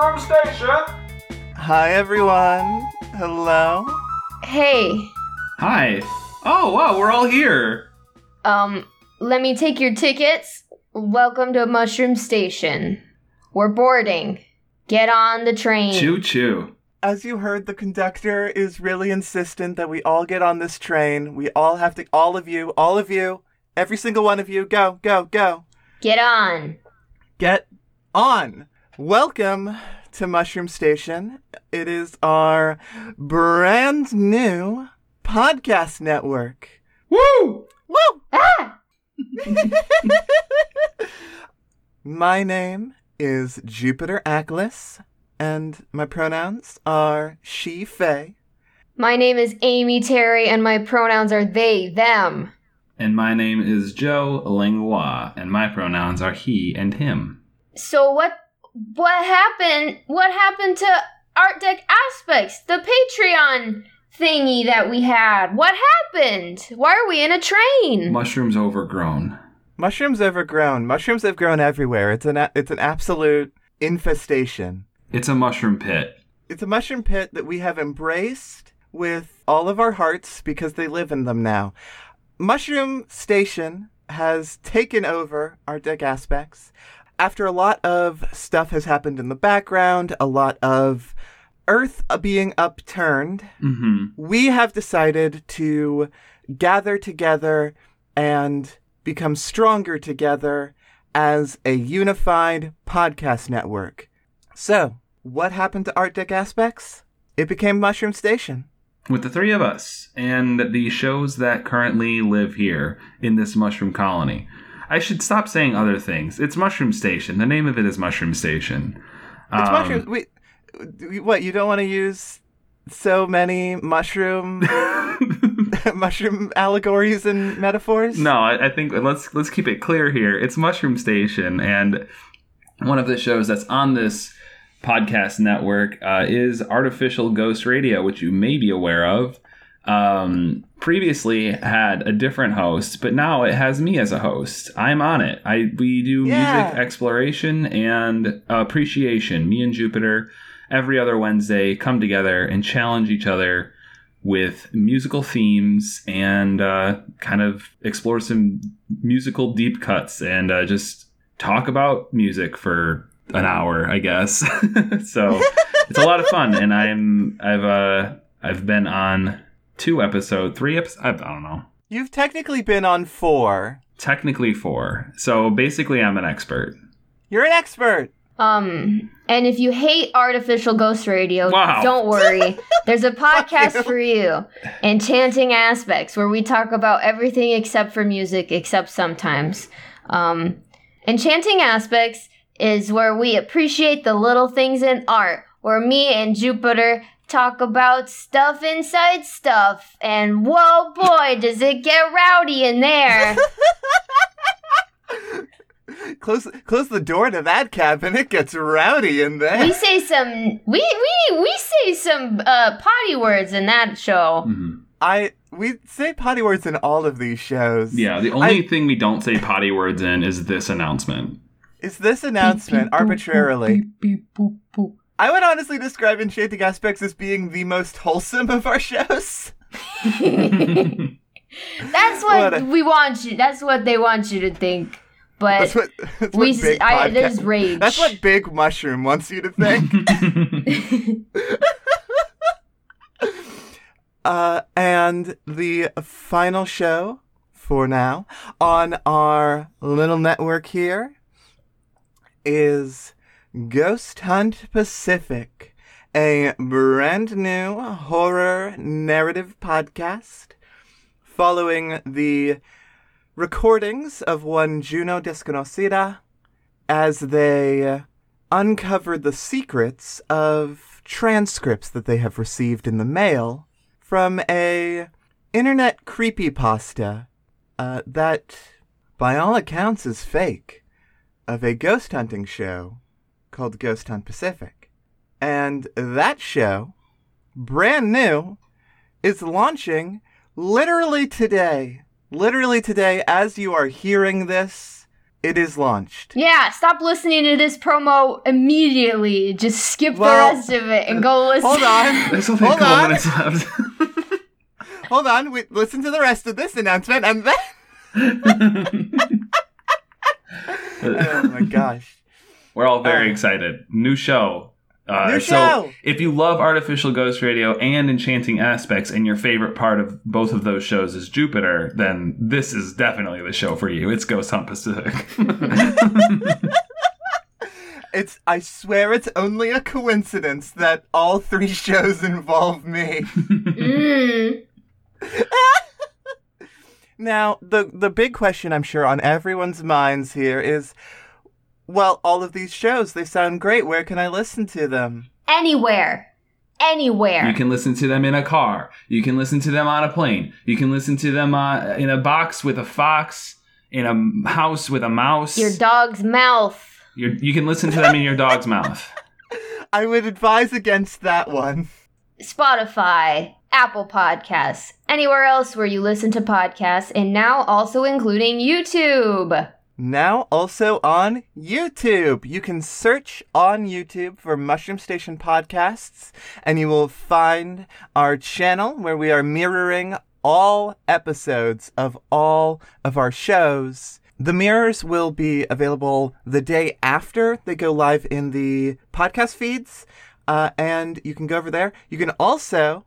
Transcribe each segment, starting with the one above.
Mushroom Station. Hi, everyone. Hello. Hey, Hi. Oh, wow, we're all here. um, let me take your tickets. Welcome to Mushroom Station. We're boarding. Get on the train. Choo choo. As you heard, the conductor is really insistent that we all get on this train. We all have to, all of you, all of you, every single one of you, go, go, go. Get on. Get on. Welcome to Mushroom Station. It is our brand new podcast network. Woo! Woo! Ah! My name is Jupiter Ackless, and my pronouns are she, Faye. My name is Amy Terry, and my pronouns are they, them. And my name is Joe Langlois, and my pronouns are he and him. So what? What happened? What happened to Art Deck Aspects, the Patreon thingy that we had? What happened? Why are we in a train? Mushrooms overgrown. Mushrooms overgrown. Mushrooms have grown everywhere. It's an a- it's an absolute infestation. It's a mushroom pit. It's a mushroom pit that we have embraced with all of our hearts because they live in them now. Mushroom Station has taken over art deck aspects. After a lot of stuff has happened in the background, a lot of Earth being upturned, Mm-hmm. we have decided to gather together and become stronger together as a unified podcast network. So, what happened to Art Deck Aspects? It became Mushroom Station. With the three of us and the shows that currently live here in this mushroom colony. I should stop saying other things. It's Mushroom Station. The name of it is Mushroom Station. It's Um, mushroom. What you don't want to use so many mushroom mushroom allegories and metaphors? No, I, I think let's let's keep it clear here. It's Mushroom Station, and one of the shows that's on this podcast network uh, is Artificial Ghost Radio, which you may be aware of. Um, previously had a different host, but now it has me as a host. I'm on it. I we do Yeah. music exploration and appreciation. Me and Jupiter every other Wednesday come together and challenge each other with musical themes and uh, kind of explore some musical deep cuts and uh, just talk about music for an hour, I guess. so it's a lot of fun, and I'm I've uh, I've been on two episode, three episodes. I don't know. You've technically been on four. Technically four. So basically, I'm an expert. You're an expert. Um, and if you hate artificial ghost radio, Wow. don't worry. There's a podcast you. for you, Enchanting Aspects, where we talk about everything except for music, except sometimes. Um, Enchanting Aspects is where we appreciate the little things in art, where me and Jupiter talk about stuff inside stuff, and whoa boy, does it get rowdy in there. Close close the door to that cabin. It gets rowdy in there. we say some we we we say some uh potty words in that show. Mhm. I we say potty words in all of these shows. Yeah. The only thing we don't say potty words in is this announcement. Is this announcement arbitrarily? I would honestly describe Enchanting Aspects as being the most wholesome of our shows. That's what, What a- we want you. That's what they want you to think. But That's what, that's we what big I, podcast- there's rage. That's what Big Mushroom wants you to think. uh, and the final show for now on our little network here is Ghost Hunt Pacific, a brand new horror narrative podcast following the recordings of one Juno Desconocida as they uncovered the secrets of transcripts that they have received in the mail from a internet creepypasta uh, that, by all accounts, is fake of a ghost hunting show called Ghost Hunt Pacific. And that show, brand new, is launching literally today. Literally today, as you are hearing this, it is launched. Yeah, stop listening to this promo immediately. Just skip Well, the rest of it and go uh, listen. Hold on. There's only a Hold couple on. minutes left. Hold on. We, listen to the rest of this announcement and then. oh my gosh. We're all very Uh, excited. New show. Uh, New so show! if you love Artificial Ghost Radio and Enchanting Aspects, and your favorite part of both of those shows is Jupiter, then this is definitely the show for you. It's Ghost Hunt Pacific. It's. I swear it's only a coincidence that all three shows involve me. Mm. Now, the the big question I'm sure on everyone's minds here is, well, all of these shows they sound great. Where can I listen to them? Anywhere. Anywhere. you can listen to them in a car. You can listen to them on a plane. You can listen to them uh, in a box with a fox, in a house with a mouse. Your dog's mouth. You're, you can listen to them in your dog's mouth. I would advise against that one. Spotify, Apple Podcasts, anywhere else where you listen to podcasts, and now also including YouTube. Now also on YouTube. You can search on YouTube for Mushroom Station Podcasts and you will find our channel where we are mirroring all episodes of all of our shows. The mirrors will be available the day after they go live in the podcast feeds. Uh, and you can go over there. You can also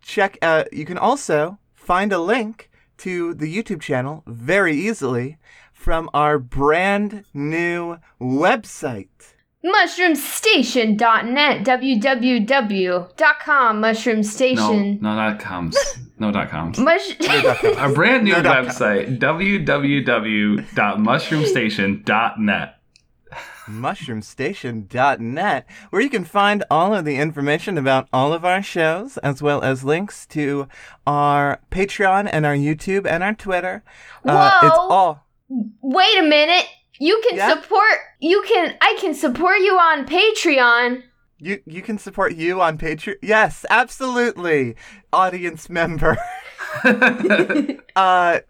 check uh, you can also find a link to the YouTube channel very easily from our brand new website. Mushroomstation.net, www.com, No, Mushroomstation. no no, dot coms. No dot coms. Mush- A brand new No dot com. website, www.mushroomstation.net. mushroomstation.net, where you can find all of the information about all of our shows, as well as links to our Patreon and our YouTube and our Twitter. Uh, it's all. Wait a minute. You can Yeah? support, you can, I can support you on Patreon. You you can support you on Patreon. Yes, absolutely, audience member. uh,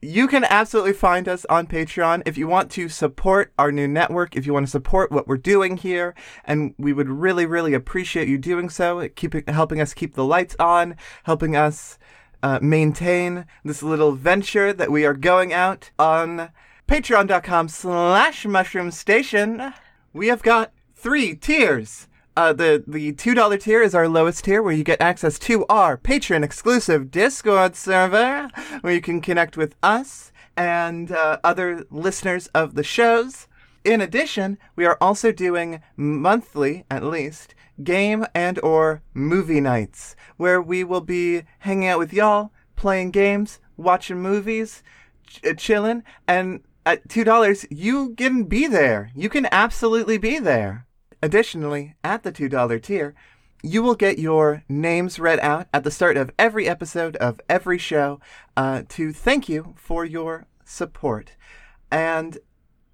you can absolutely find us on Patreon if you want to support our new network. If you want to support what we're doing here, and we would really, really appreciate you doing so. Keeping helping us keep the lights on, helping us uh, maintain this little venture that we are going out on patreon.com slash mushroom station we have got three tiers uh, the the two dollar tier is our lowest tier, where you get access to our patron exclusive Discord server, where you can connect with us and uh, other listeners of the shows. In addition, we are also doing monthly, at least, game and or movie nights, where we will be hanging out with y'all, playing games, watching movies, ch- uh, chilling, and at two dollars you can be there. You can absolutely be there. Additionally, at the $2 tier, you will get your names read out at the start of every episode of every show uh, to thank you for your support. And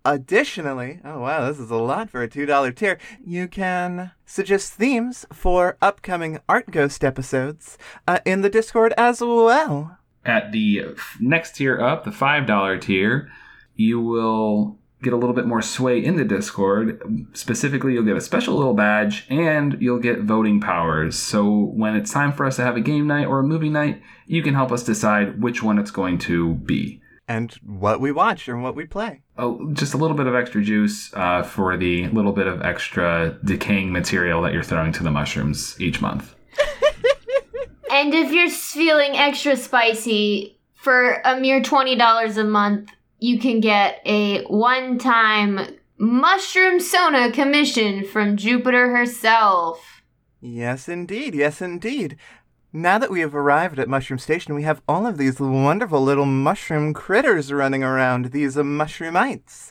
additionally, oh wow, this is a lot for a $2 tier, you can suggest themes for upcoming Art Ghost episodes uh, in the Discord as well. At the next tier up, the $5 tier, you will get a little bit more sway in the Discord. Specifically, you'll get a special little badge and you'll get voting powers. So when it's time for us to have a game night or a movie night, you can help us decide which one it's going to be. And what we watch and what we play. Oh, just a little bit of extra juice uh, for the little bit of extra decaying material that you're throwing to the mushrooms each month. And if you're feeling extra spicy, for a mere $20 a month, you can get a one time mushroom sona commission from Jupiter herself. Yes, indeed. Yes, indeed. Now that we have arrived at Mushroom Station, we have all of these wonderful little mushroom critters running around, these mushroomites.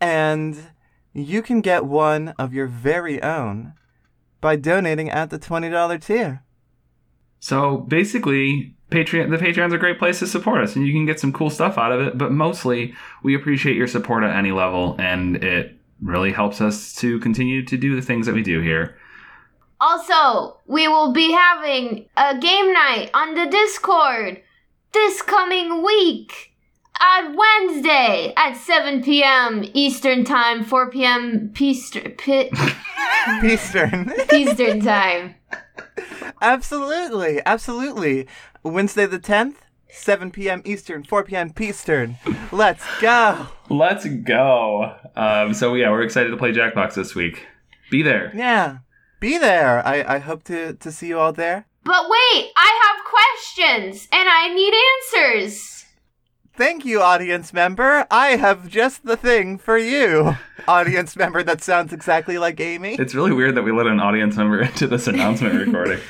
And you can get one of your very own by donating at the $20 tier. So basically, Patreon the Patreon's a great place to support us, and you can get some cool stuff out of it. But mostly, we appreciate your support at any level, and it really helps us to continue to do the things that we do here. Also, we will be having a game night on the Discord this coming week. on Wednesday at 7 p.m. Eastern Time, 4 p.m. Peaster- P- Eastern. Eastern Time. absolutely, absolutely. Wednesday the 10th, 7 p.m. Eastern, 4 p.m. Eastern. Let's go. Let's go. Um, so yeah, we're excited to play Jackbox this week. Be there. Yeah. Be there. I, I hope to, to see you all there. But wait, I have questions and I need answers. Thank you, audience member. I have just the thing for you. audience member that sounds exactly like Amy. It's really weird that we let an audience member into this announcement recording.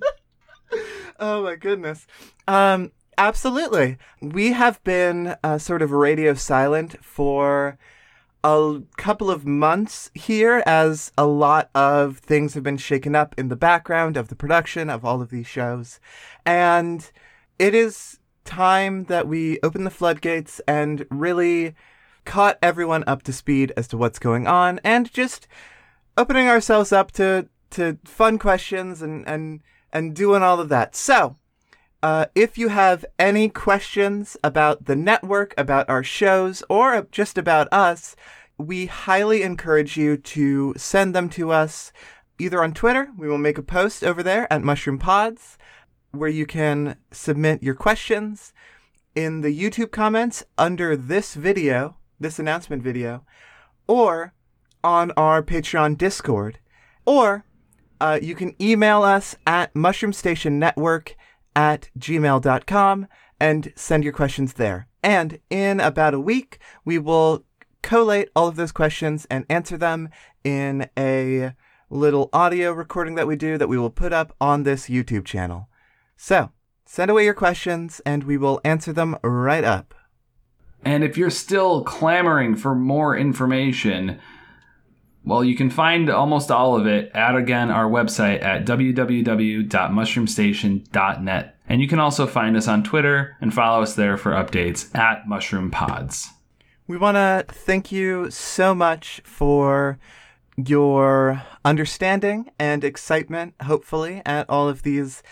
Oh my goodness. Um, absolutely. We have been uh, sort of radio silent for a couple of months here as a lot of things have been shaken up in the background of the production of all of these shows. And it is time that we open the floodgates and really caught everyone up to speed as to what's going on and just opening ourselves up to to fun questions and and and doing all of that. So, uh, if you have any questions about the network, about our shows, or just about us, we highly encourage you to send them to us either on Twitter. We will make a post over there at Mushroom Pods where you can submit your questions in the YouTube comments under this video, this announcement video, or on our Patreon Discord, or uh, you can email us at mushroomstationnetwork at gmail.com and send your questions there. And in about a week, we will collate all of those questions and answer them in a little audio recording that we do that we will put up on this YouTube channel. So, send away your questions and we will answer them right up. And if you're still clamoring for more information, well, you can find almost all of it at again our website at www.mushroomstation.net. And you can also find us on Twitter and follow us there for updates at Mushroom Pods. We want to thank you so much for your understanding and excitement, hopefully, at all of these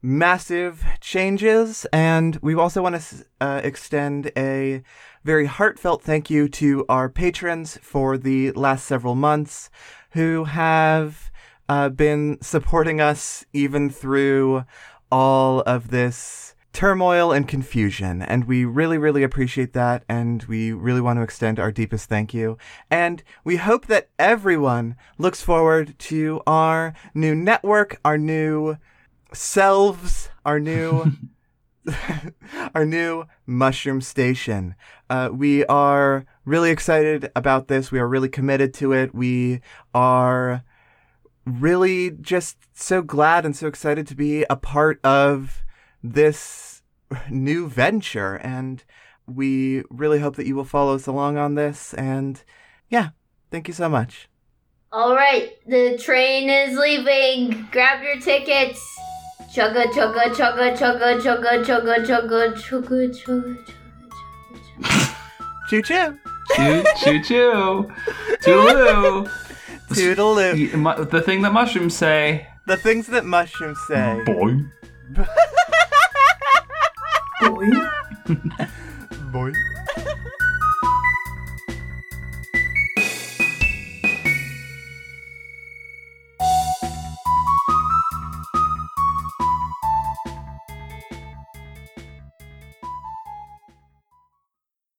massive changes. And we also want to uh, extend a very heartfelt thank you to our patrons for the last several months who have uh, been supporting us even through all of this turmoil and confusion. And we really, really appreciate that. And we really want to extend our deepest thank you. And we hope that everyone looks forward to our new network, our new selves, our new. our new mushroom station. Uh, we are really excited about this. We are really committed to it. We are really just so glad and so excited to be a part of this new venture. And we really hope that you will follow us along on this. And yeah, thank you so much. All right, the train is leaving. Grab your tickets. Chugga chugga chugga chugga chugga chugga chugga chugga chugga chugga. Choo choo. Choo choo choo. Toodaloo. Toodaloo. Y- mu- The thing that mushrooms say. The things that mushrooms say. Boy. Boy. Boy.